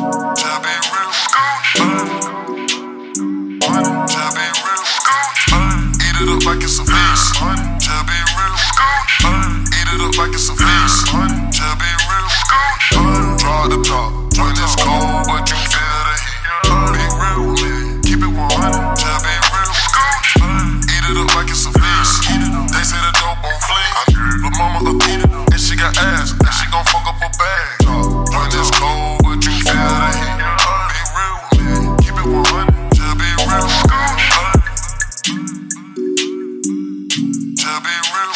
Eat it up like it's a feast. Tell real scooch. To be real,